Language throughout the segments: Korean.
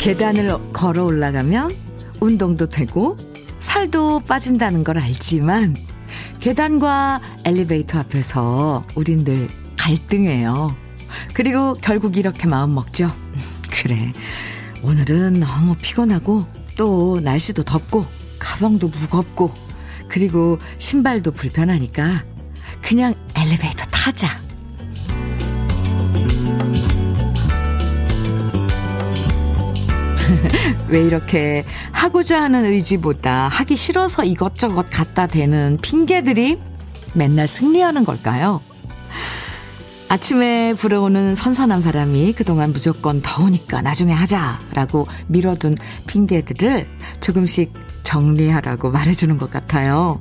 계단을 걸어 올라가면 운동도 되고 살도 빠진다는 걸 알지만 계단과 엘리베이터 앞에서 우린 늘 갈등해요. 그리고 결국 이렇게 마음 먹죠. 그래. 오늘은 너무 피곤하고 또 날씨도 덥고 가방도 무겁고 그리고 신발도 불편하니까 그냥 엘리베이터 타자. 왜 이렇게 하고자 하는 의지보다 하기 싫어서 이것저것 갖다 대는 핑계들이 맨날 승리하는 걸까요? 아침에 불어오는 선선한 바람이 그동안 무조건 더우니까 나중에 하자라고 밀어둔 핑계들을 조금씩 정리하라고 말해주는 것 같아요.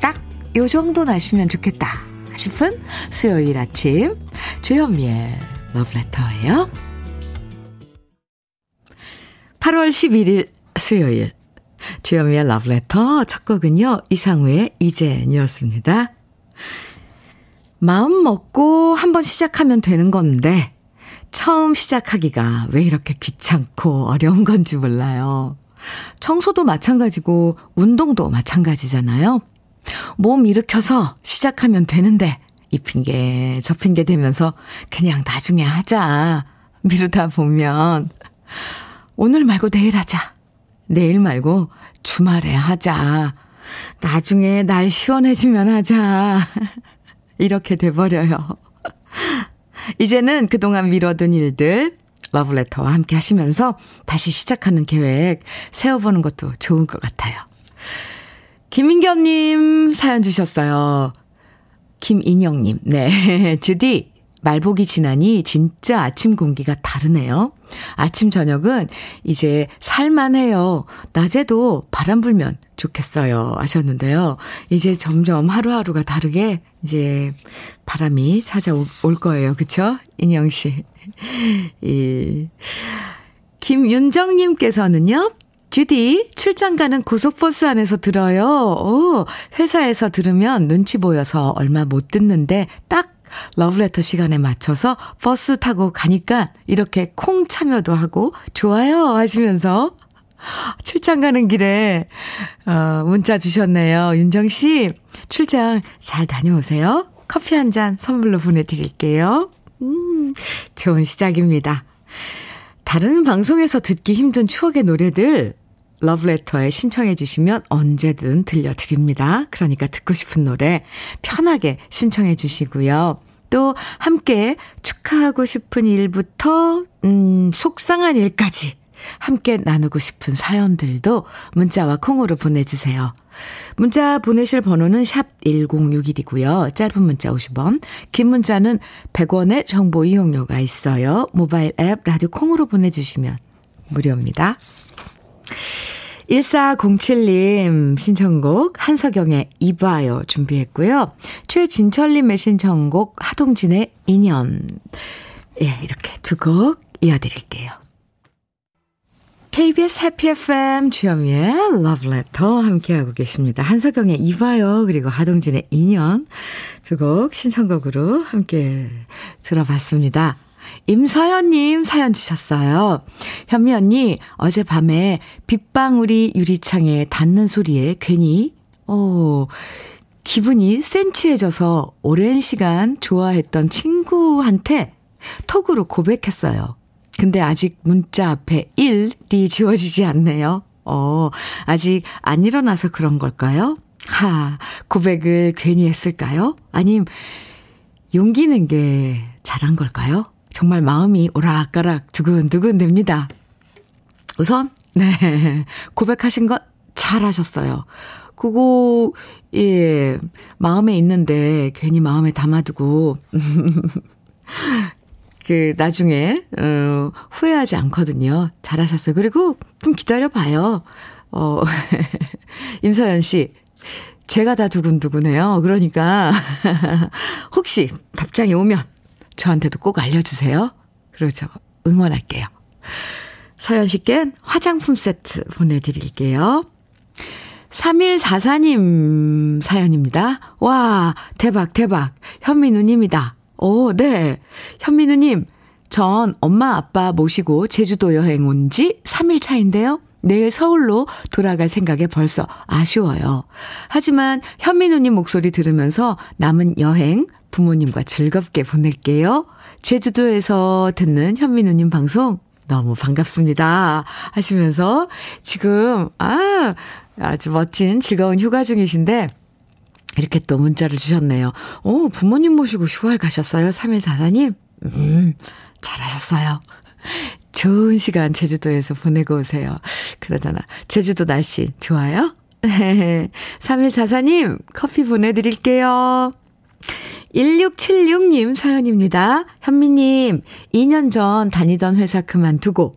딱 요 정도 나시면 좋겠다 싶은 수요일 아침 주현미의 러브레터예요. 8월 11일 수요일 주현미의 러브레터 첫 곡은요. 이상우의 이젠이었습니다. 마음 먹고 한번 시작하면 되는 건데 처음 시작하기가 왜 이렇게 귀찮고 어려운 건지 몰라요. 청소도 마찬가지고 운동도 마찬가지잖아요. 몸 일으켜서 시작하면 되는데 이 핑계 저 핑계 대면서 그냥 나중에 하자 미루다 보면 오늘 말고 내일 하자. 내일 말고 주말에 하자. 나중에 날 시원해지면 하자. 이렇게 돼버려요. 이제는 그동안 미뤄둔 일들 러브레터와 함께 하시면서 다시 시작하는 계획 세워보는 것도 좋은 것 같아요. 김인경님 사연 주셨어요. 김인영님, 네. 주디, 말복이 지나니 진짜 아침 공기가 다르네요. 아침, 저녁은 이제 살만해요. 낮에도 바람 불면 좋겠어요. 하셨는데요. 이제 점점 하루하루가 다르게 이제 바람이 찾아올 거예요. 그쵸? 인영 씨. 이, 김윤정님께서는요. 주디, 출장 가는 고속버스 안에서 들어요. 오, 회사에서 들으면 눈치 보여서 얼마 못 듣는데 딱 러브레터 시간에 맞춰서 버스 타고 가니까 이렇게 콩 참여도 하고 좋아요 하시면서 출장 가는 길에 어, 문자 주셨네요. 윤정 씨 출장 잘 다녀오세요. 커피 한 잔 선물로 보내드릴게요. 음, 좋은 시작입니다. 다른 방송에서 듣기 힘든 추억의 노래들 러브레터에 신청해 주시면 언제든 들려드립니다. 그러니까 듣고 싶은 노래 편하게 신청해 주시고요. 또 함께 축하하고 싶은 일부터 음, 속상한 일까지 함께 나누고 싶은 사연들도 문자와 콩으로 보내주세요. 문자 보내실 번호는 샵 1061이고요. 짧은 문자 50원, 긴 문자는 100원의 정보 이용료가 있어요. 모바일 앱 라디오 콩으로 보내주시면 무료입니다. 1407님 신청곡 한석영의 이봐요 준비했고요. 최진철님의 신청곡 하동진의 인연. 예, 이렇게 두 곡 이어드릴게요. KBS 해피 FM 주현미의 러브레터 함께하고 계십니다. 한석영의 이봐요 그리고 하동진의 인연 두 곡 신청곡으로 함께 들어봤습니다. 임서연님 사연 주셨어요. 현미 언니, 어젯밤에 빗방울이 유리창에 닿는 소리에 괜히, 어, 기분이 센치해져서 오랜 시간 좋아했던 친구한테 톡으로 고백했어요. 근데 아직 문자 앞에 1이 지워지지 않네요. 어, 아직 안 일어나서 그런 걸까요? 하, 고백을 괜히 했을까요? 아님, 용기 낸 게 잘한 걸까요? 정말 마음이 오락가락 두근두근 됩니다. 우선, 네. 고백하신 것 잘하셨어요. 그거, 예, 마음에 있는데 괜히 마음에 담아두고, 그, 나중에, 어, 후회하지 않거든요. 잘하셨어요. 그리고 좀 기다려봐요. 어, 임서연 씨, 제가 다 두근두근해요. 그러니까 혹시 답장이 오면 저한테도 꼭 알려주세요. 그리고 저 응원할게요. 서현 씨께 화장품 세트 보내드릴게요. 3144님 사연입니다. 와, 대박, 대박. 현민우님이다. 오, 네. 현민우님, 전 엄마 아빠 모시고 제주도 여행 온 지 3일 차인데요. 내일 서울로 돌아갈 생각에 벌써 아쉬워요. 하지만 현민우님 목소리 들으면서 남은 여행 부모님과 즐겁게 보낼게요. 제주도에서 듣는 현민우님 방송 너무 반갑습니다. 하시면서 지금, 아, 아주 멋진 즐거운 휴가 중이신데 이렇게 또 문자를 주셨네요. 오, 부모님 모시고 휴가를 가셨어요? 3144님? 음, 잘하셨어요. 좋은 시간 제주도에서 보내고 오세요. 그러잖아. 제주도 날씨 좋아요? 3144님, 커피 보내드릴게요. 1676님 사연입니다. 현미님, 2년 전 다니던 회사 그만두고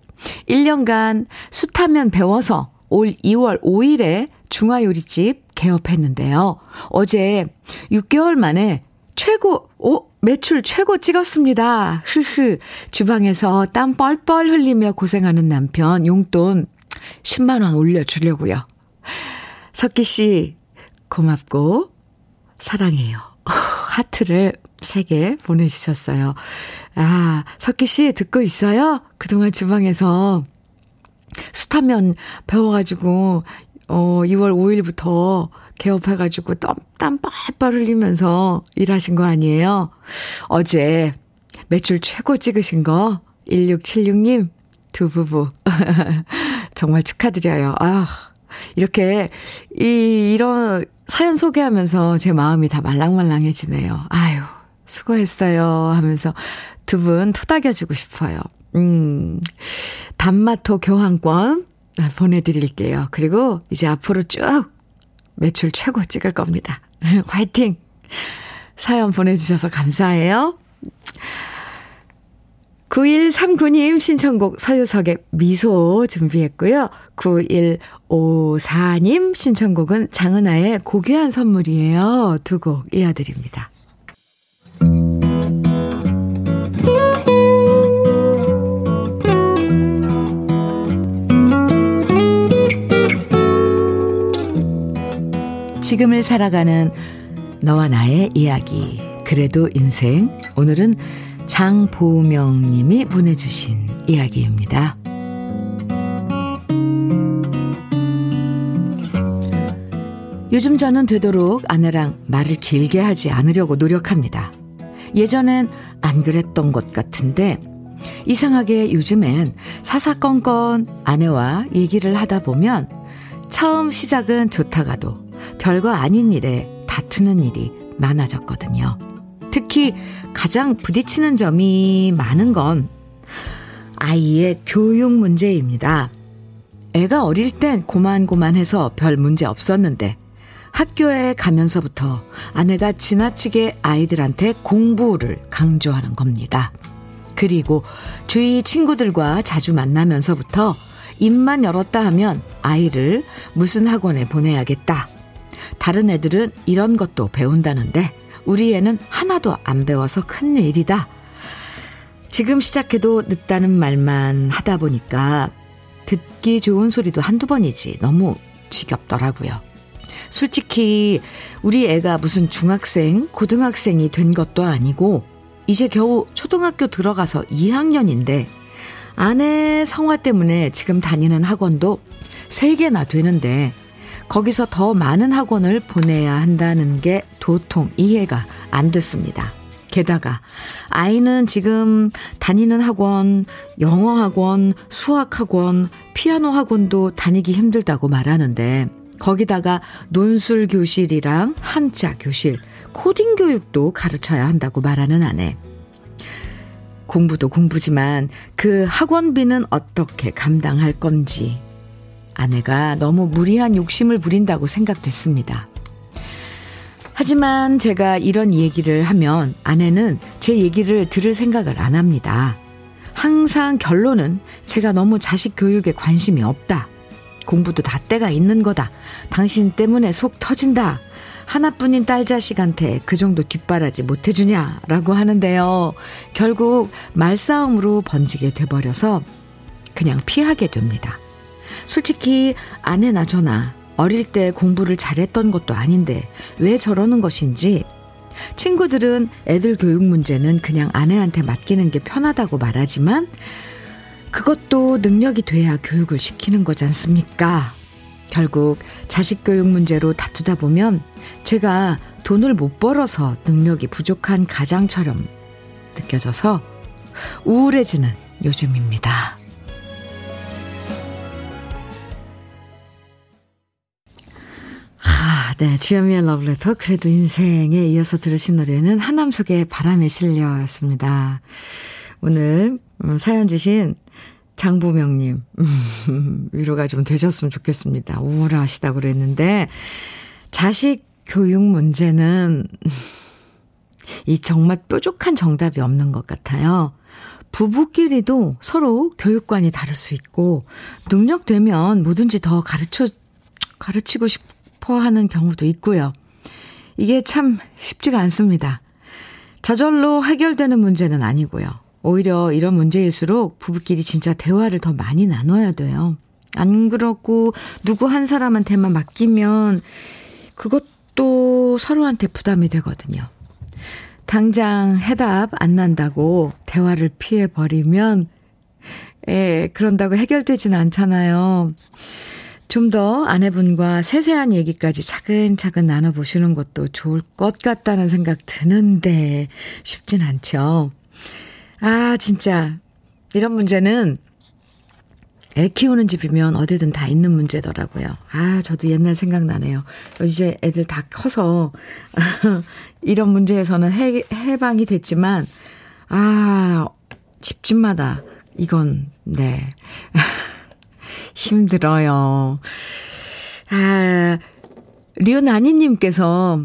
1년간 숯하면 배워서 올 2월 5일에 중화요리집 개업했는데요. 어제 6개월 만에 최고, 오, 매출 최고 찍었습니다. 흐흐. 주방에서 땀 뻘뻘 흘리며 고생하는 남편 용돈 10만원 올려주려고요. 석기 씨, 고맙고, 사랑해요. 하트를 3개 보내주셨어요. 아, 석기 씨 듣고 있어요? 그동안 주방에서 숯하면 배워가지고, 어, 2월 5일부터 개업해가지고 땀, 땀 빨빨 흘리면서 일하신 거 아니에요? 어제 매출 최고 찍으신 거 1676님 두 부부 정말 축하드려요. 아, 이렇게 이 이런 사연 소개하면서 제 마음이 다 말랑말랑해지네요. 아유, 수고했어요 하면서 두 분 토닥여주고 싶어요. 음, 단마토 교환권 보내드릴게요. 그리고 이제 앞으로 쭉 매출 최고 찍을 겁니다. 화이팅! 사연 보내주셔서 감사해요. 9139님 신청곡 서유석의 미소 준비했고요. 9154님 신청곡은 장은아의 고귀한 선물이에요. 두 곡 이어드립니다. 지금을 살아가는 너와 나의 이야기. 그래도 인생. 오늘은 장보명 님이 보내주신 이야기입니다. 요즘 저는 되도록 아내랑 말을 길게 하지 않으려고 노력합니다. 예전엔 안 그랬던 것 같은데 이상하게 요즘엔 사사건건 아내와 얘기를 하다 보면 처음 시작은 좋다가도 별거 아닌 일에 다투는 일이 많아졌거든요. 특히 가장 부딪히는 점이 많은 건 아이의 교육 문제입니다. 애가 어릴 땐 고만고만해서 별 문제 없었는데 학교에 가면서부터 아내가 지나치게 아이들한테 공부를 강조하는 겁니다. 그리고 주위 친구들과 자주 만나면서부터 입만 열었다 하면 아이를 무슨 학원에 보내야겠다. 다른 애들은 이런 것도 배운다는데 우리 애는 하나도 안 배워서 큰 일이다. 지금 시작해도 늦다는 말만 하다 보니까 듣기 좋은 소리도 한두 번이지 너무 지겹더라고요. 솔직히 우리 애가 무슨 중학생, 고등학생이 된 것도 아니고 이제 겨우 초등학교 들어가서 2학년인데 아내 성화 때문에 지금 다니는 학원도 3개나 되는데 거기서 더 많은 학원을 보내야 한다는 게 도통 이해가 안 됐습니다. 게다가 아이는 지금 다니는 학원, 영어 학원, 수학 학원, 피아노 학원도 다니기 힘들다고 말하는데 거기다가 논술 교실이랑 한자 교실, 코딩 교육도 가르쳐야 한다고 말하는 아내. 공부도 공부지만 그 학원비는 어떻게 감당할 건지 아내가 너무 무리한 욕심을 부린다고 생각됐습니다. 하지만 제가 이런 얘기를 하면 아내는 제 얘기를 들을 생각을 안 합니다. 항상 결론은 제가 너무 자식 교육에 관심이 없다. 공부도 다 때가 있는 거다. 당신 때문에 속 터진다. 하나뿐인 딸 자식한테 그 정도 뒷바라지 못해주냐라고 하는데요. 결국 말싸움으로 번지게 돼버려서 그냥 피하게 됩니다. 솔직히 아내나 저나 어릴 때 공부를 잘했던 것도 아닌데 왜 저러는 것인지 친구들은 애들 교육 문제는 그냥 아내한테 맡기는 게 편하다고 말하지만 그것도 능력이 돼야 교육을 시키는 거지 않습니까? 결국 자식 교육 문제로 다투다 보면 제가 돈을 못 벌어서 능력이 부족한 가장처럼 느껴져서 우울해지는 요즘입니다. 아, 네. 주현미의 러브레터. 그래도 인생에 이어서 들으신 노래는 하남속의 바람에 실려였습니다. 오늘 음, 사연 주신 장보명님, 음, 위로가 좀 되셨으면 좋겠습니다. 우울하시다고 그랬는데, 자식 교육 문제는, 이 정말 뾰족한 정답이 없는 것 같아요. 부부끼리도 서로 교육관이 다를 수 있고, 능력되면 뭐든지 더 가르쳐, 가르치고 싶어 하는 경우도 있고요. 이게 참 쉽지가 않습니다. 저절로 해결되는 문제는 아니고요. 오히려 이런 문제일수록 부부끼리 진짜 대화를 더 많이 나눠야 돼요. 안 그렇고 누구 한 사람한테만 맡기면 그것도 서로한테 부담이 되거든요. 당장 해답 안 난다고 대화를 피해버리면, 예, 그런다고 해결되진 않잖아요. 좀 더 아내분과 세세한 얘기까지 차근차근 나눠보시는 것도 좋을 것 같다는 생각 드는데 쉽진 않죠. 아, 진짜. 이런 문제는 애 키우는 집이면 어디든 다 있는 문제더라고요. 아, 저도 옛날 생각나네요. 이제 애들 다 커서 이런 문제에서는 해, 해방이 됐지만, 아, 집집마다 이건, 네. 힘들어요. 아, 류나니님께서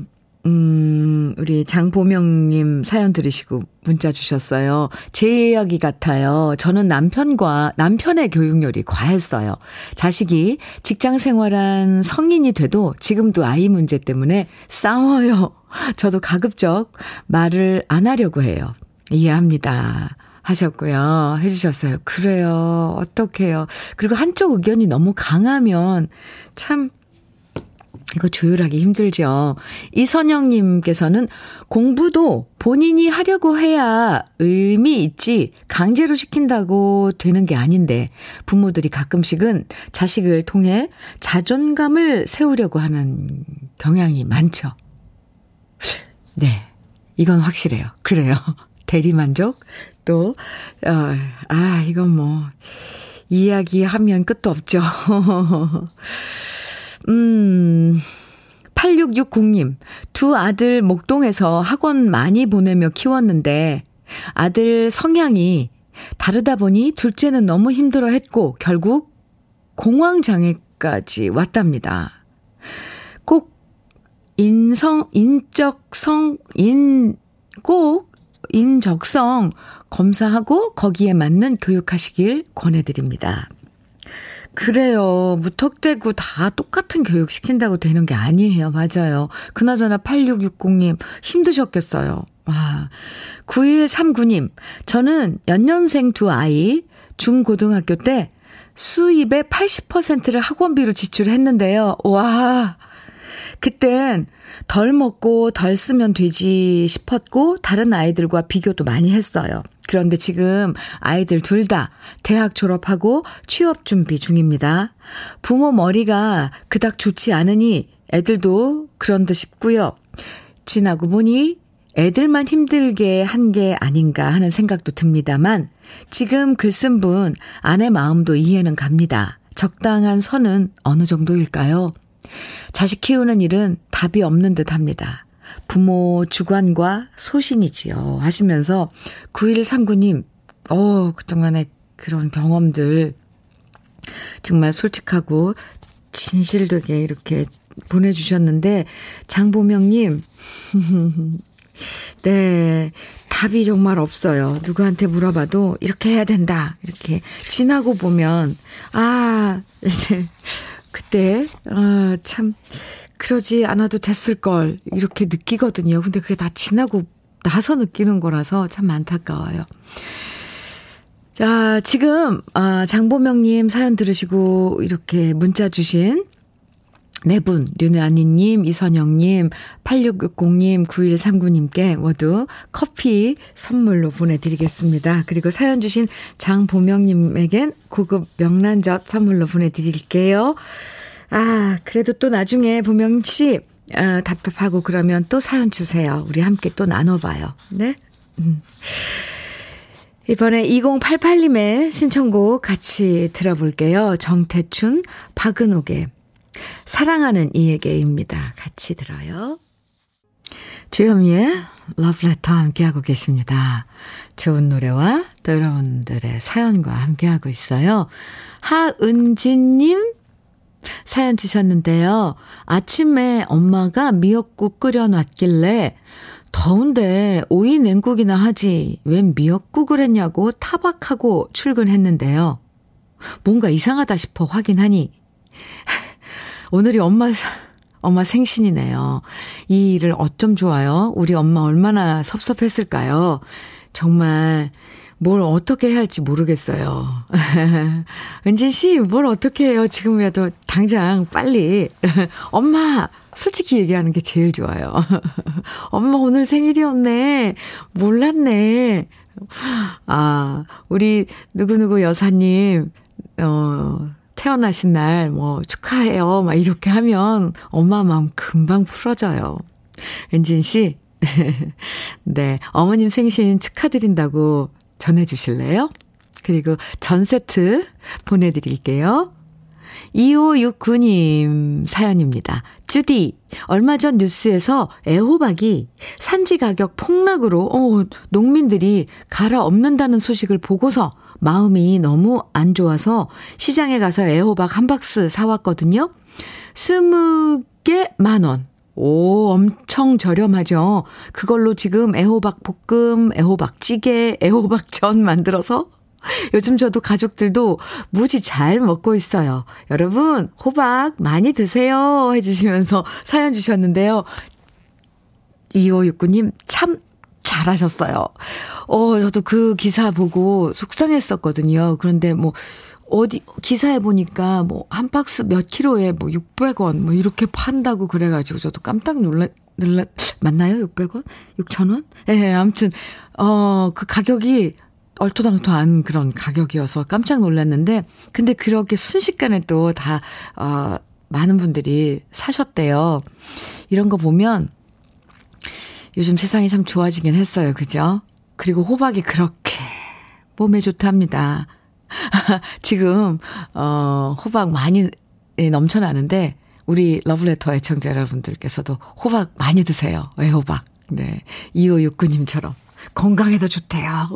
음, 우리 장보명님 사연 들으시고 문자 주셨어요. 제 이야기 같아요. 저는 남편과, 남편의 교육열이 과했어요. 자식이 직장 생활한 성인이 돼도 지금도 아이 문제 때문에 싸워요. 저도 가급적 말을 안 하려고 해요. 이해합니다. 하셨고요. 해주셨어요. 그래요. 어떡해요. 그리고 한쪽 의견이 너무 강하면 참 이거 조율하기 힘들죠. 이선영님께서는 공부도 본인이 하려고 해야 의미 있지 강제로 시킨다고 되는 게 아닌데 부모들이 가끔씩은 자식을 통해 자존감을 세우려고 하는 경향이 많죠. 네. 이건 확실해요. 그래요. 대리만족? 또, 어, 아, 이건 뭐, 이야기하면 끝도 없죠. 음, 8660님, 두 아들 목동에서 학원 많이 보내며 키웠는데, 아들 성향이 다르다 보니 둘째는 너무 힘들어 했고, 결국 공황장애까지 왔답니다. 꼭 인성, 인적성, 인, 꼭 인적성 검사하고 거기에 맞는 교육하시길 권해드립니다. 그래요. 무턱대고 다 똑같은 교육 시킨다고 되는 게 아니에요. 맞아요. 그나저나 8660님 힘드셨겠어요. 와. 9139님, 저는 연년생 두 아이 중고등학교 때 수입의 80%를 학원비로 지출했는데요. 와. 그땐 덜 먹고 덜 쓰면 되지 싶었고 다른 아이들과 비교도 많이 했어요. 그런데 지금 아이들 둘 다 대학 졸업하고 취업 준비 중입니다. 부모 머리가 그닥 좋지 않으니 애들도 그런 듯 싶고요. 지나고 보니 애들만 힘들게 한 게 아닌가 하는 생각도 듭니다만 지금 글 쓴 분 아내 마음도 이해는 갑니다. 적당한 선은 어느 정도일까요? 자식 키우는 일은 답이 없는 듯 합니다. 부모 주관과 소신이지요. 하시면서 9139님, 어, 그동안의 그런 경험들 정말 솔직하고 진실되게 이렇게 보내주셨는데, 장보명님, 네, 답이 정말 없어요. 누구한테 물어봐도 이렇게 해야 된다. 이렇게 지나고 보면, 아, 이제 그때, 아, 참, 그러지 않아도 됐을 걸, 이렇게 느끼거든요. 근데 그게 다 지나고 나서 느끼는 거라서 참 안타까워요. 자, 지금, 아, 장보명님 사연 들으시고, 이렇게 문자 주신 네 분, 류나니님, 이선영님, 8660님, 9139님께 모두 커피 선물로 보내드리겠습니다. 그리고 사연 주신 장보명님에겐 고급 명란젓 선물로 보내드릴게요. 아, 그래도 또 나중에 보명씨, 아, 답답하고 그러면 또 사연 주세요. 우리 함께 또 나눠봐요. 네? 음. 이번에 2088님의 신청곡 같이 들어볼게요. 정태춘, 박은옥의 사랑하는 이에게입니다. 같이 들어요. 주현미의 러브레터 함께하고 계십니다. 좋은 노래와 또 여러분들의 사연과 함께하고 있어요. 하은진님 사연 주셨는데요. 아침에 엄마가 미역국 끓여놨길래 더운데 오이 냉국이나 하지 웬 미역국을 했냐고 타박하고 출근했는데요. 뭔가 이상하다 싶어 확인하니 오늘이 엄마, 엄마 생신이네요. 이 일을 어쩜 좋아요? 우리 엄마 얼마나 섭섭했을까요? 정말 뭘 어떻게 해야 할지 모르겠어요. 은진 씨, 뭘 어떻게 해요? 지금이라도 당장 빨리. 엄마, 솔직히 얘기하는 게 제일 좋아요. 엄마 오늘 생일이었네. 몰랐네. 아, 우리 누구누구 여사님, 어, 태어나신 날, 뭐, 축하해요. 막 이렇게 하면 엄마 마음 금방 풀어져요. 은진 씨, 네, 어머님 생신 축하드린다고 전해 주실래요? 그리고 전 세트 보내 드릴게요. 2569님 사연입니다. 주디, 얼마 전 뉴스에서 애호박이 산지 가격 폭락으로, 어, 농민들이 갈아 엎는다는 소식을 보고서 마음이 너무 안 좋아서 시장에 가서 애호박 한 박스 사왔거든요. 20개 만 원. 오, 엄청 저렴하죠. 그걸로 지금 애호박 볶음, 애호박 찌개, 애호박 전 만들어서 요즘 저도 가족들도 무지 잘 먹고 있어요. 여러분, 호박 많이 드세요. 해주시면서 사연 주셨는데요. 2569님, 참 잘하셨어요. 어, 저도 그 기사 보고 속상했었거든요. 그런데 뭐, 어디, 기사에 보니까 뭐, 한 박스 몇 킬로에 뭐, 600원, 뭐, 이렇게 판다고 그래가지고 저도 깜짝 놀라, 놀라, 맞나요? 600원? 6,000원? 예, 네, 아무튼, 어, 그 가격이 얼토당토한 그런 가격이어서 깜짝 놀랐는데, 근데 그렇게 순식간에 또 다, 어, 많은 분들이 사셨대요. 이런 거 보면, 요즘 세상이 참 좋아지긴 했어요. 그죠? 그리고 호박이 그렇게 몸에 좋답니다. 지금, 어, 호박 많이 넘쳐나는데, 우리 러브레터 애청자 여러분들께서도 호박 많이 드세요. 왜 호박? 네. 2569님처럼. 건강에도 좋대요.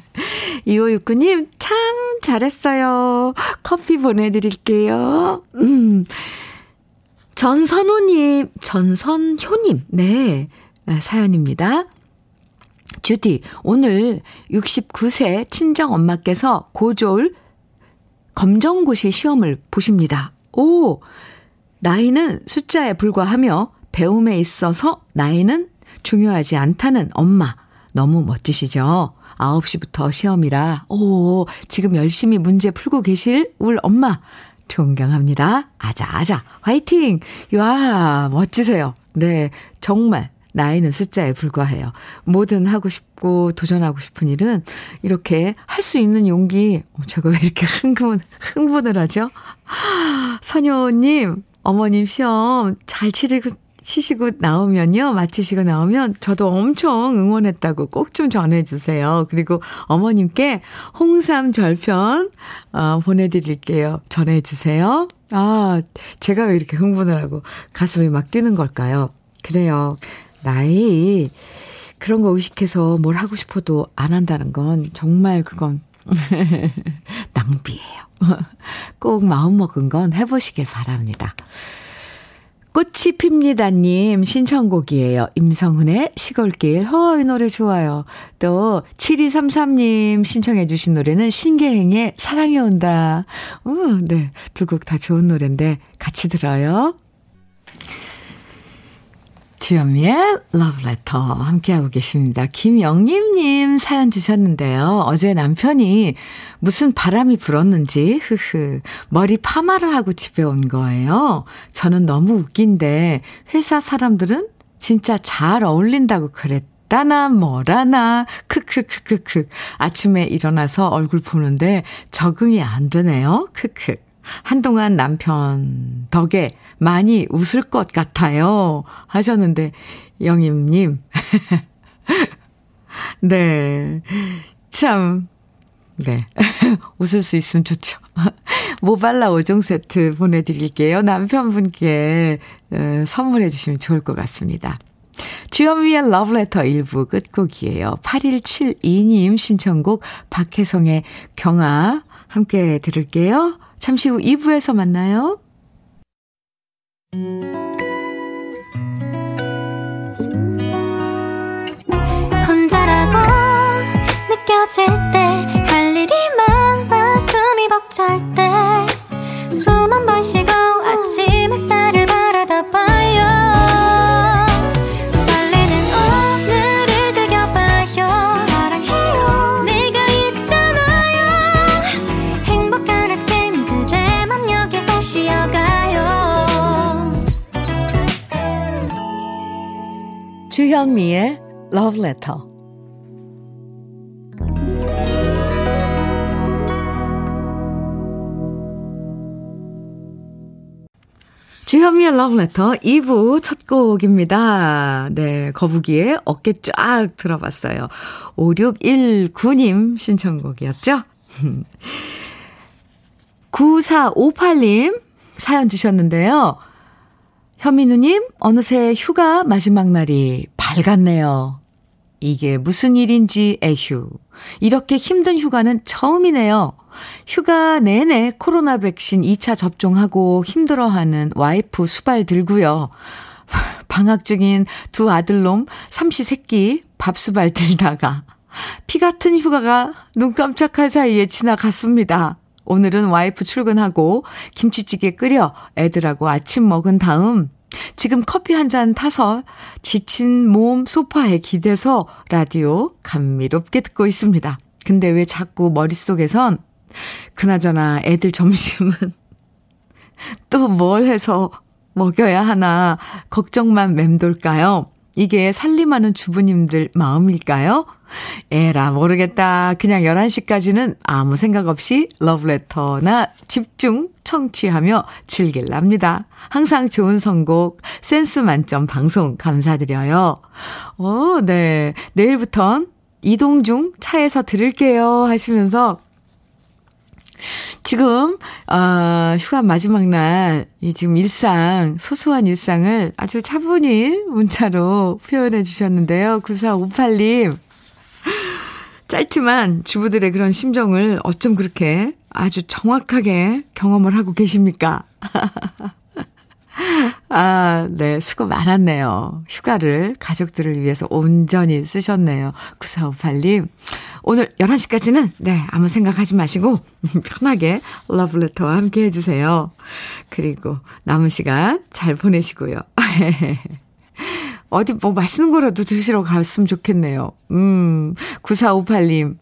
2569님, 참 잘했어요. 커피 보내드릴게요. 음. 전선호님, 전선효님, 네. 사연입니다. 주디, 오늘 69세 친정 엄마께서 고졸 검정고시 시험을 보십니다. 오! 나이는 숫자에 불과하며 배움에 있어서 나이는 중요하지 않다는 엄마. 너무 멋지시죠? 9시부터 시험이라, 오, 지금 열심히 문제 풀고 계실 울 엄마. 존경합니다. 아자 아자. 화이팅! 와, 멋지세요. 네, 정말 나이는 숫자에 불과해요. 뭐든 하고 싶고 도전하고 싶은 일은 이렇게 할 수 있는 용기. 어, 제가 왜 이렇게 흥분, 흥분을 하죠? 선효님, 어머님 시험 잘 치르고 치시고 나오면요. 마치시고 나오면 저도 엄청 응원했다고 꼭 좀 전해주세요. 그리고 어머님께 홍삼 절편, 어, 보내드릴게요. 전해주세요. 아, 제가 왜 이렇게 흥분을 하고 가슴이 막 뛰는 걸까요? 그래요. 나이, 그런 거 의식해서 뭘 하고 싶어도 안 한다는 건 정말 그건 낭비예요. 꼭 마음먹은 건 해보시길 바랍니다. 꽃이 핍니다님 신청곡이에요. 임성훈의 시골길. 어, 이 노래 좋아요. 또 7233님 신청해 주신 노래는 신계행의 사랑이 온다. 어, 네. 두 곡 다 좋은 노래인데 같이 들어요. 주현미의 러브레터 함께하고 계십니다. 김영림님 사연 주셨는데요. 어제 남편이 무슨 바람이 불었는지 흐흐 머리 파마를 하고 집에 온 거예요. 저는 너무 웃긴데 회사 사람들은 진짜 잘 어울린다고 그랬다나 뭐라나 크크크크크 아침에 일어나서 얼굴 보는데 적응이 안 되네요. 크크 한동안 남편 덕에 많이 웃을 것 같아요. 하셨는데, 영임님. 네. 참, 네. 웃을 수 있으면 좋죠. 모발라 5종 세트 보내드릴게요. 남편분께 어, 선물해 주시면 좋을 것 같습니다. 주현미의 러브레터 1부 끝곡이에요. 8172님 신청곡 박혜성의 경아 함께 들을게요. 잠시 후 2부에서 만나요. 주현미의 Love Letter. 주현미의 Love Letter 2부 첫 곡입니다. 네, 거북이의 어깨 쫙 들어봤어요. 5619님 신청곡이었죠? 9458님 사연 주셨는데요. 현민우님, 어느새 휴가 마지막 날이 밝았네요. 이게 무슨 일인지 에휴. 이렇게 힘든 휴가는 처음이네요. 휴가 내내 코로나 백신 2차 접종하고 힘들어하는 와이프 수발 들고요. 방학 중인 두 아들놈 삼시 세끼 밥수발 들다가 피 같은 휴가가 눈 깜짝할 사이에 지나갔습니다. 오늘은 와이프 출근하고 김치찌개 끓여 애들하고 아침 먹은 다음 지금 커피 한 잔 타서 지친 몸 소파에 기대서 라디오 감미롭게 듣고 있습니다. 근데 왜 자꾸 머릿속에선 그나저나 애들 점심은 또 뭘 해서 먹여야 하나 걱정만 맴돌까요? 이게 살림하는 주부님들 마음일까요? 에라, 모르겠다. 그냥 11시까지는 아무 생각 없이 러브레터나 집중 청취하며 즐길랍니다. 항상 좋은 선곡, 센스 만점 방송 감사드려요. 오, 네. 내일부턴 이동 중 차에서 들을게요 하시면서 지금, 어, 휴가 마지막 날, 이 지금 일상, 소소한 일상을 아주 차분히 문자로 표현해 주셨는데요. 9458님. 짧지만 주부들의 그런 심정을 어쩜 그렇게 아주 정확하게 경험을 하고 계십니까? 아, 네. 수고 많았네요. 휴가를 가족들을 위해서 온전히 쓰셨네요. 9458님. 오늘 11시까지는, 네, 아무 생각하지 마시고, 편하게 러브레터와 함께 해주세요. 그리고 남은 시간 잘 보내시고요. 어디 뭐 맛있는 거라도 드시러 갔으면 좋겠네요. 음, 9458님.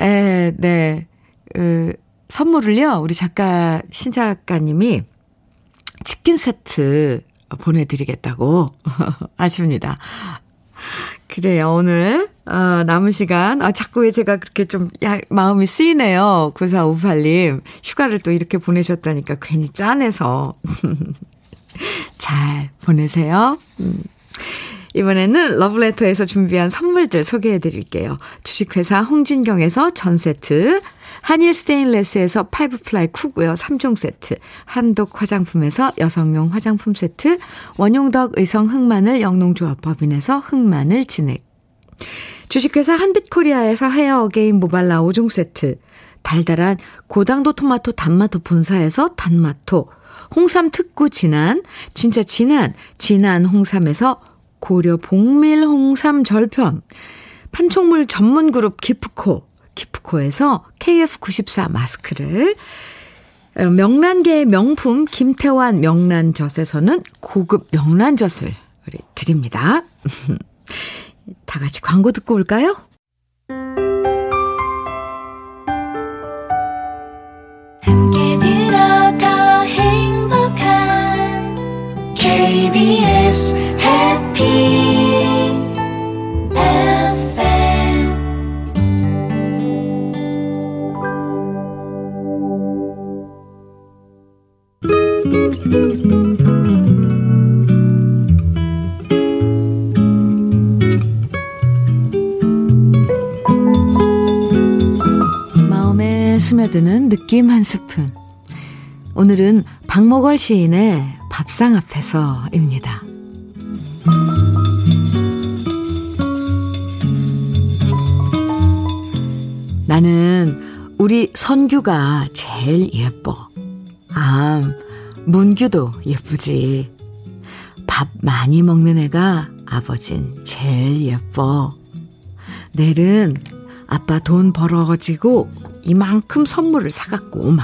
에, 네. 그, 선물을요, 우리 작가, 신작가님이 치킨 세트 보내드리겠다고 하십니다. 그래요, 오늘, 어, 남은 시간, 아, 자꾸 왜 제가 그렇게 좀, 야, 마음이 쓰이네요. 9458님. 휴가를 또 이렇게 보내셨다니까 괜히 짠해서. 잘 보내세요. 음. 이번에는 러브레터에서 준비한 선물들 소개해 드릴게요. 주식회사 홍진경에서 전 세트, 한일 스테인레스에서 five ply cookware 3종 세트, 한독 화장품에서 여성용 화장품 세트, 원용덕 의성 흑마늘 영농조합법인에서 흑마늘 진액, 주식회사 한빛코리아에서 헤어 어게인 모발라 5종 세트, 달달한 고당도 토마토 단마토 본사에서 단마토, 홍삼 특구 진한, 진짜 진한, 진한 홍삼에서 고려 복밀 홍삼 절편, 판촉물 전문 그룹 기프코, 기프코에서 KF94 마스크를, 어, 명란계의 명품 김태환 명란젓에서는 고급 명란젓을 드립니다. 다 같이 광고 듣고 올까요? KBS 스며드는 느낌 한 스푼. 오늘은 박목월 시인의 밥상 앞에서입니다. 나는 우리 선규가 제일 예뻐. 아, 문규도 예쁘지. 밥 많이 먹는 애가 아버진 제일 예뻐. 내일은 아빠 돈 벌어가지고 이만큼 선물을 사갖고 오마.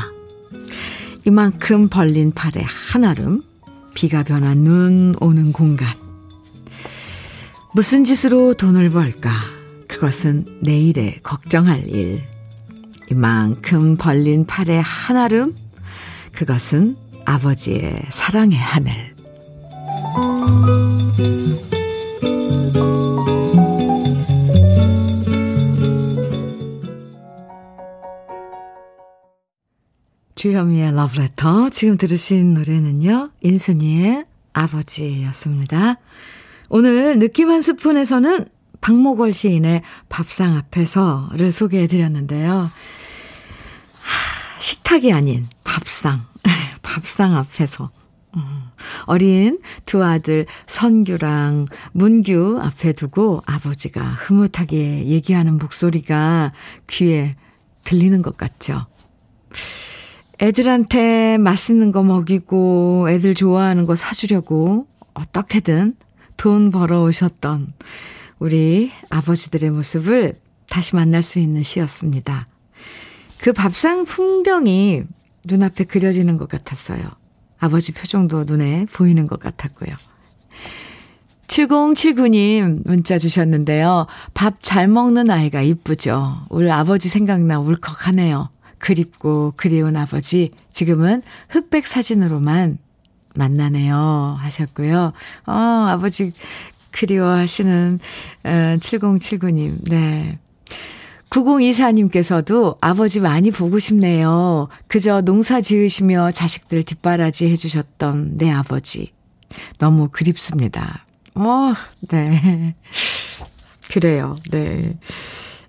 이만큼 벌린 팔에 한아름, 비가 변한 눈 오는 공간. 무슨 짓으로 돈을 벌까? 그것은 내일에 걱정할 일. 이만큼 벌린 팔에 한아름, 그것은 아버지의 사랑의 하늘. 주현미의 러브레터. 지금 들으신 노래는요, 인순이의 아버지였습니다. 오늘 느낌 한 스푼에서는 박목월 시인의 밥상 앞에서를 소개해 드렸는데요. 하, 식탁이 아닌 밥상. 밥상 앞에서. 음, 어린 두 아들 선규랑 문규 앞에 두고 아버지가 흐뭇하게 얘기하는 목소리가 귀에 들리는 것 같죠. 애들한테 맛있는 거 먹이고 애들 좋아하는 거 사주려고 어떻게든 돈 벌어오셨던 우리 아버지들의 모습을 다시 만날 수 있는 시였습니다. 그 밥상 풍경이 눈앞에 그려지는 것 같았어요. 아버지 표정도 눈에 보이는 것 같았고요. 7079님 문자 주셨는데요. 밥 잘 먹는 아이가 이쁘죠. 우리 아버지 생각나 울컥하네요. 그립고 그리운 아버지, 지금은 흑백 사진으로만 만나네요. 하셨고요. 어, 아버지 그리워하시는 어, 7079님, 네. 9024님께서도 아버지 많이 보고 싶네요. 그저 농사 지으시며 자식들 뒷바라지 해주셨던 내 아버지. 너무 그립습니다. 어, 네. 그래요, 네.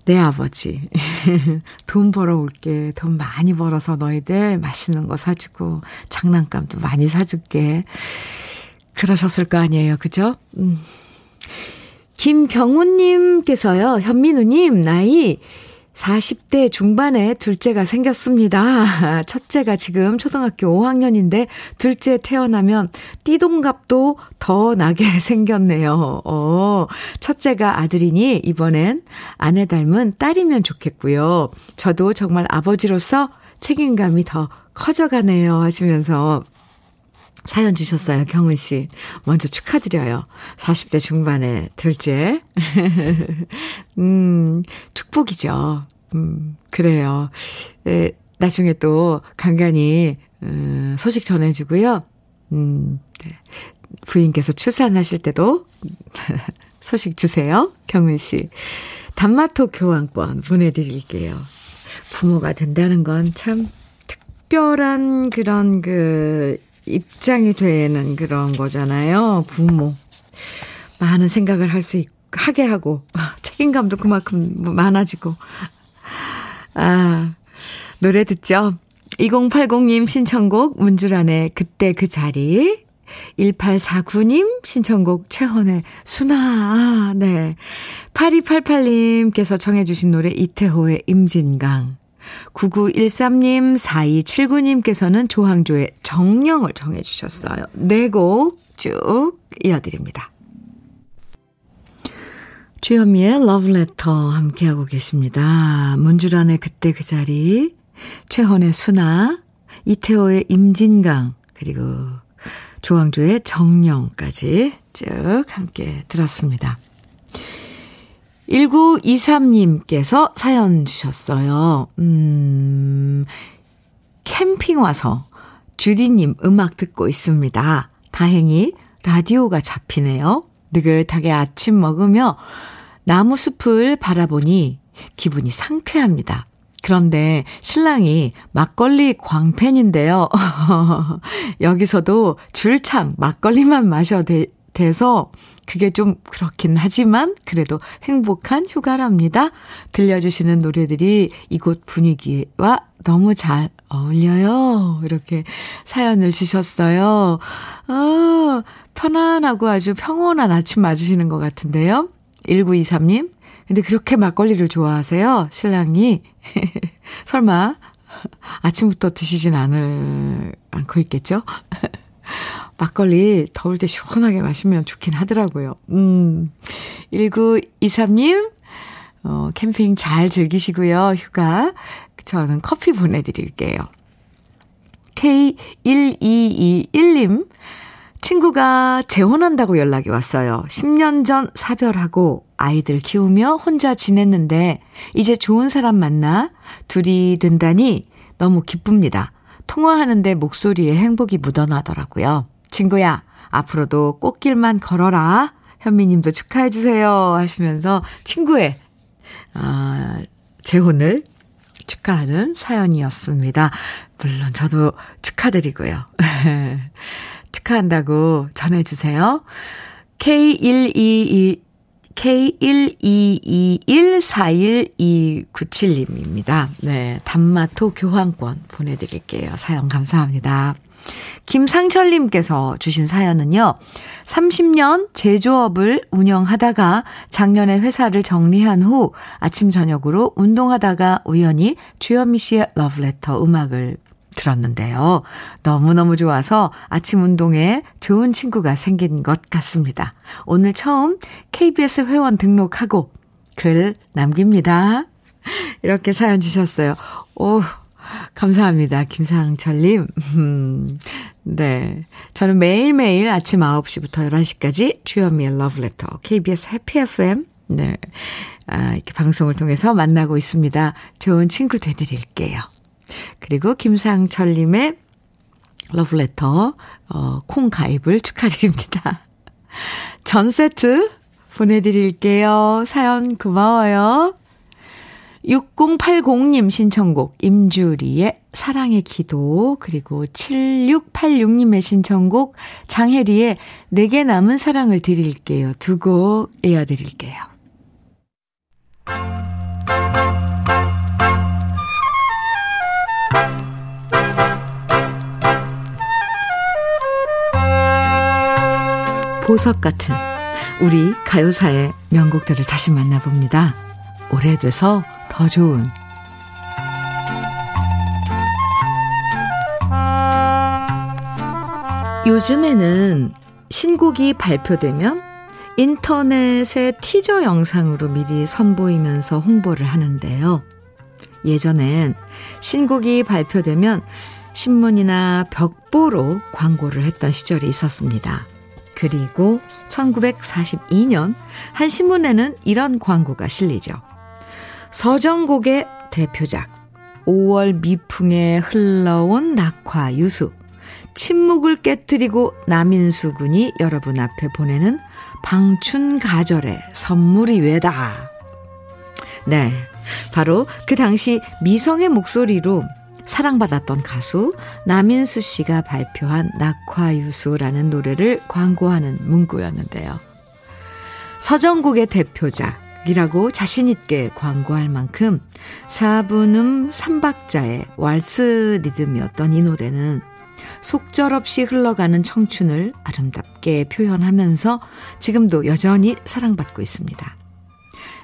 내 아버지. 돈 벌어올게. 돈 많이 벌어서 너희들 맛있는 거 사주고, 장난감도 많이 사줄게. 그러셨을 거 아니에요. 그죠? 음. 김경우님께서요, 현민우님, 나이 40대 중반에 둘째가 생겼습니다. 첫째가 지금 초등학교 5학년인데 둘째 태어나면 띠동갑도 더 나게 생겼네요. 어, 첫째가 아들이니 이번엔 아내 닮은 딸이면 좋겠고요. 저도 정말 아버지로서 책임감이 더 커져가네요 하시면서 사연 주셨어요, 경은 씨. 먼저 축하드려요. 40대 중반에 둘째. 음, 축복이죠. 음, 그래요. 에, 나중에 또 간간히, 음, 소식 전해주고요. 음, 네. 부인께서 출산하실 때도 소식 주세요, 경은 씨. 단마토 교환권 보내드릴게요. 부모가 된다는 건 참 특별한 그런 그 입장이 되는 그런 거잖아요. 부모. 많은 생각을 할수 있, 하게 하고, 책임감도 그만큼 많아지고. 아, 노래 듣죠? 2080님 신청곡 문주란의 그때 그 자리. 1849님 신청곡 최헌의 순아. 아, 네. 8288님께서 청해 주신 노래 이태호의 임진강. 9913님, 4279님께서는 조항조의 정령을 정해주셨어요. 네 곡 쭉 이어드립니다. 주현미의 러브레터 함께하고 계십니다. 문주란의 그때 그 자리, 최헌의 수나, 이태호의 임진강, 그리고 조항조의 정령까지 쭉 함께 들었습니다. 1923님께서 사연 주셨어요. 음, 캠핑 와서 주디님 음악 듣고 있습니다. 다행히 라디오가 잡히네요. 느긋하게 아침 먹으며 나무 숲을 바라보니 기분이 상쾌합니다. 그런데 신랑이 막걸리 광팬인데요. 여기서도 줄창 막걸리만 마셔 대, 돼서 그게 좀 그렇긴 하지만 그래도 행복한 휴가랍니다. 들려주시는 노래들이 이곳 분위기와 너무 잘 어울려요. 이렇게 사연을 주셨어요. 아, 편안하고 아주 평온한 아침 맞으시는 것 같은데요. 1923님, 근데 그렇게 막걸리를 좋아하세요? 신랑이. 설마 아침부터 드시진 않을, 않고 있겠죠? 막걸리 더울 때 시원하게 마시면 좋긴 하더라고요. 음. 1923님, 어, 캠핑 잘 즐기시고요. 휴가. 저는 커피 보내드릴게요. K1221님, 친구가 재혼한다고 연락이 왔어요. 10년 전 사별하고 아이들 키우며 혼자 지냈는데 이제 좋은 사람 만나 둘이 된다니 너무 기쁩니다. 통화하는데 목소리에 행복이 묻어나더라고요. 친구야, 앞으로도 꽃길만 걸어라. 현미님도 축하해주세요. 하시면서 친구의, 아, 재혼을 축하하는 사연이었습니다. 물론 저도 축하드리고요. 축하한다고 전해주세요. K122, K122141297님입니다. 네, 단마토 교환권 보내드릴게요. 사연 감사합니다. 김상철님께서 주신 사연은요, 30년 제조업을 운영하다가 작년에 회사를 정리한 후 아침, 저녁으로 운동하다가 우연히 주현미 씨의 러브레터 음악을 들었는데요. 너무너무 좋아서 아침 운동에 좋은 친구가 생긴 것 같습니다. 오늘 처음 KBS 회원 등록하고 글 남깁니다. 이렇게 사연 주셨어요. 오, 감사합니다. 김상철님. 음, 네. 저는 매일매일 아침 9시부터 11시까지 주현미의 러브레터, KBS 해피 FM, 네. 아, 이렇게 방송을 통해서 만나고 있습니다. 좋은 친구 되드릴게요. 그리고 김상철님의 러브레터, 어, 콩 가입을 축하드립니다. 전 세트 보내드릴게요. 사연 고마워요. 6080님 신청곡 임주리의 사랑의 기도 그리고 7686님의 신청곡 장혜리의 내게 남은 사랑을 드릴게요. 두 곡 이어드릴게요. 보석 같은 우리 가요사의 명곡들을 다시 만나봅니다. 오래돼서 더 좋은 요즘에는 신곡이 발표되면 인터넷의 티저 영상으로 미리 선보이면서 홍보를 하는데요. 예전엔 신곡이 발표되면 신문이나 벽보로 광고를 했던 시절이 있었습니다. 그리고 1942년 한 신문에는 이런 광고가 실리죠. 서정곡의 대표작 5월 미풍에 흘러온 낙화 유수 침묵을 깨뜨리고 남인수 군이 여러분 앞에 보내는 방춘 가절의 선물이 왜다. 네. 바로 그 당시 미성의 목소리로 사랑받았던 가수 남인수 씨가 발표한 낙화유수라는 노래를 광고하는 문구였는데요. 서정곡의 대표작 이라고 자신있게 광고할 만큼 4분음 3박자의 왈스 리듬이었던 이 노래는 속절없이 흘러가는 청춘을 아름답게 표현하면서 지금도 여전히 사랑받고 있습니다.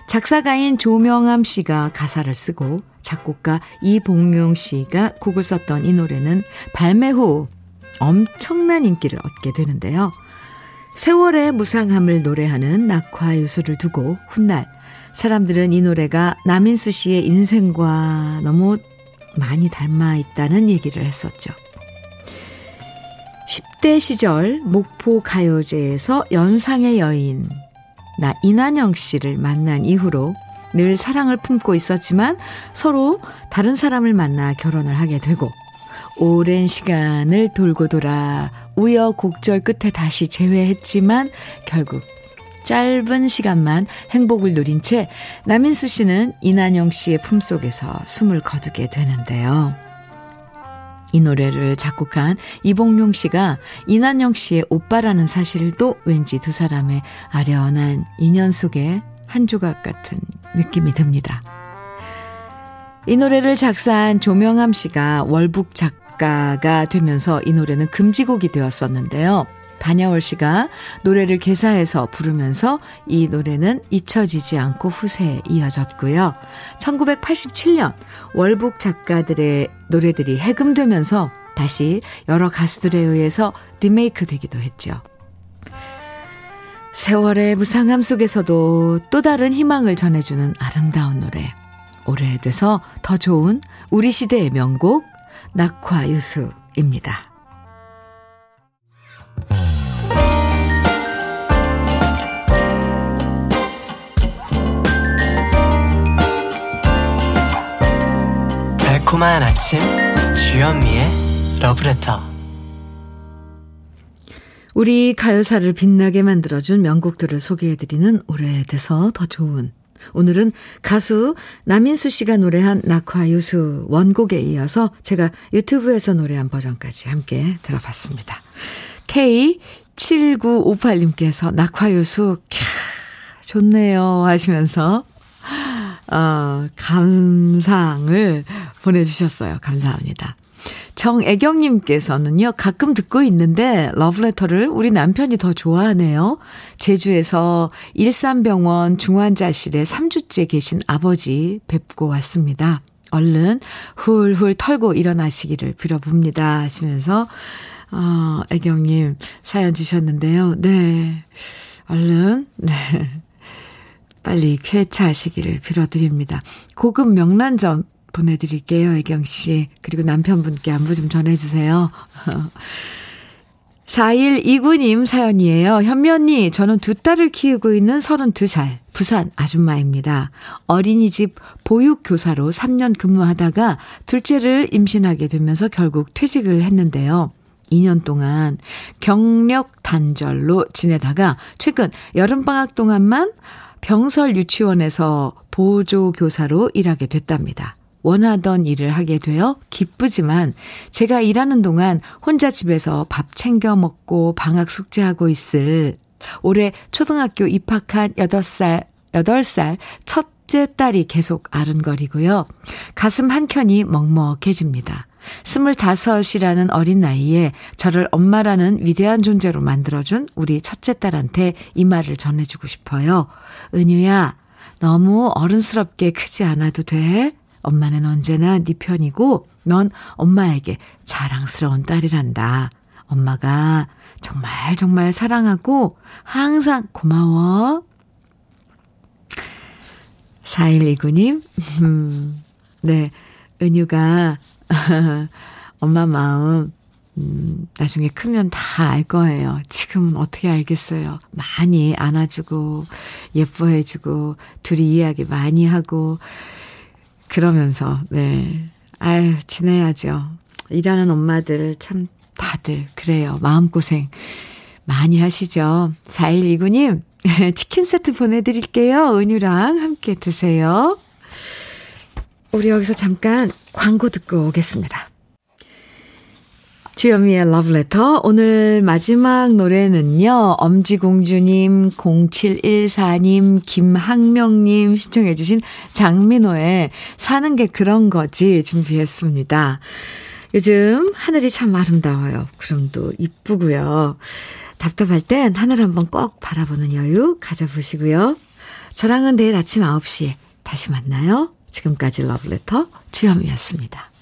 작사가인 조명암 씨가 가사를 쓰고 작곡가 이봉룡 씨가 곡을 썼던 이 노래는 발매 후 엄청난 인기를 얻게 되는데요. 세월의 무상함을 노래하는 낙화유수를 두고 훗날 사람들은 이 노래가 남인수 씨의 인생과 너무 많이 닮아 있다는 얘기를 했었죠. 10대 시절 목포 가요제에서 연상의 여인 나 이난영 씨를 만난 이후로 늘 사랑을 품고 있었지만 서로 다른 사람을 만나 결혼을 하게 되고 오랜 시간을 돌고 돌아 우여곡절 끝에 다시 재회했지만 결국 짧은 시간만 행복을 누린 채 남인수 씨는 이난영 씨의 품속에서 숨을 거두게 되는데요. 이 노래를 작곡한 이봉룡 씨가 이난영 씨의 오빠라는 사실도 왠지 두 사람의 아련한 인연 속에 한 조각 같은 느낌이 듭니다. 이 노래를 작사한 조명암 씨가 월북 작 가가 되면서 이 노래는 금지곡이 되었었는데요. 반야월 씨가 노래를 개사해서 부르면서 이 노래는 잊혀지지 않고 후세에 이어졌고요. 1987년 월북 작가들의 노래들이 해금되면서 다시 여러 가수들에 의해서 리메이크 되기도 했죠. 세월의 무상함 속에서도 또 다른 희망을 전해주는 아름다운 노래. 오래돼서 더 좋은 우리 시대의 명곡 낙화유수입니다. 달콤한 아침 주현미의 러브레터 우리 가요사를 빛나게 만들어준 명곡들을 소개해드리는 오래돼서 더 좋은 오늘은 가수 남인수 씨가 노래한 낙화유수 원곡에 이어서 제가 유튜브에서 노래한 버전까지 함께 들어봤습니다. K7958님께서 낙화유수 캬 좋네요 하시면서 어, 감상을 보내주셨어요. 감사합니다. 정애경님께서는요, 가끔 듣고 있는데, 러브레터를 우리 남편이 더 좋아하네요. 제주에서 일산병원 중환자실에 3주째 계신 아버지 뵙고 왔습니다. 얼른 훌훌 털고 일어나시기를 빌어봅니다. 하시면서, 어, 애경님 사연 주셨는데요. 네. 얼른, 네. 빨리 쾌차하시기를 빌어드립니다. 고급 명란젓 보내드릴게요, 애경 씨. 그리고 남편분께 안부 좀 전해주세요. 4129님 사연이에요. 현미 언니, 저는 두 딸을 키우고 있는 32살, 부산 아줌마입니다. 어린이집 보육교사로 3년 근무하다가 둘째를 임신하게 되면서 결국 퇴직을 했는데요. 2년 동안 경력 단절로 지내다가 최근 여름방학 동안만 병설 유치원에서 보조교사로 일하게 됐답니다. 원하던 일을 하게 되어 기쁘지만 제가 일하는 동안 혼자 집에서 밥 챙겨 먹고 방학 숙제하고 있을 올해 초등학교 입학한 8살, 8살 첫째 딸이 계속 아른거리고요. 가슴 한켠이 먹먹해집니다. 스물다섯이라는 어린 나이에 저를 엄마라는 위대한 존재로 만들어준 우리 첫째 딸한테 이 말을 전해주고 싶어요. 은유야, 너무 어른스럽게 크지 않아도 돼. 엄마는 언제나 네 편이고 넌 엄마에게 자랑스러운 딸이란다. 엄마가 정말 정말 사랑하고 항상 고마워. 4129님, 음, 네, 은유가 엄마 마음, 음, 나중에 크면 다 알 거예요. 지금은 어떻게 알겠어요. 많이 안아주고, 예뻐해주고, 둘이 이야기 많이 하고, 그러면서, 네. 아유, 지내야죠. 일하는 엄마들 참 다들 그래요. 마음고생 많이 하시죠. 4129님, 치킨 세트 보내드릴게요. 은유랑 함께 드세요. 우리 여기서 잠깐 광고 듣고 오겠습니다. 주현미의 러브레터. 오늘 마지막 노래는요, 엄지공주님, 0714님, 김학명님 신청해주신 장민호의 사는 게 그런 거지 준비했습니다. 요즘 하늘이 참 아름다워요. 구름도 이쁘고요. 답답할 땐 하늘 한번 꼭 바라보는 여유 가져보시고요. 저랑은 내일 아침 9시에 다시 만나요. 지금까지 러브레터 주현미였습니다.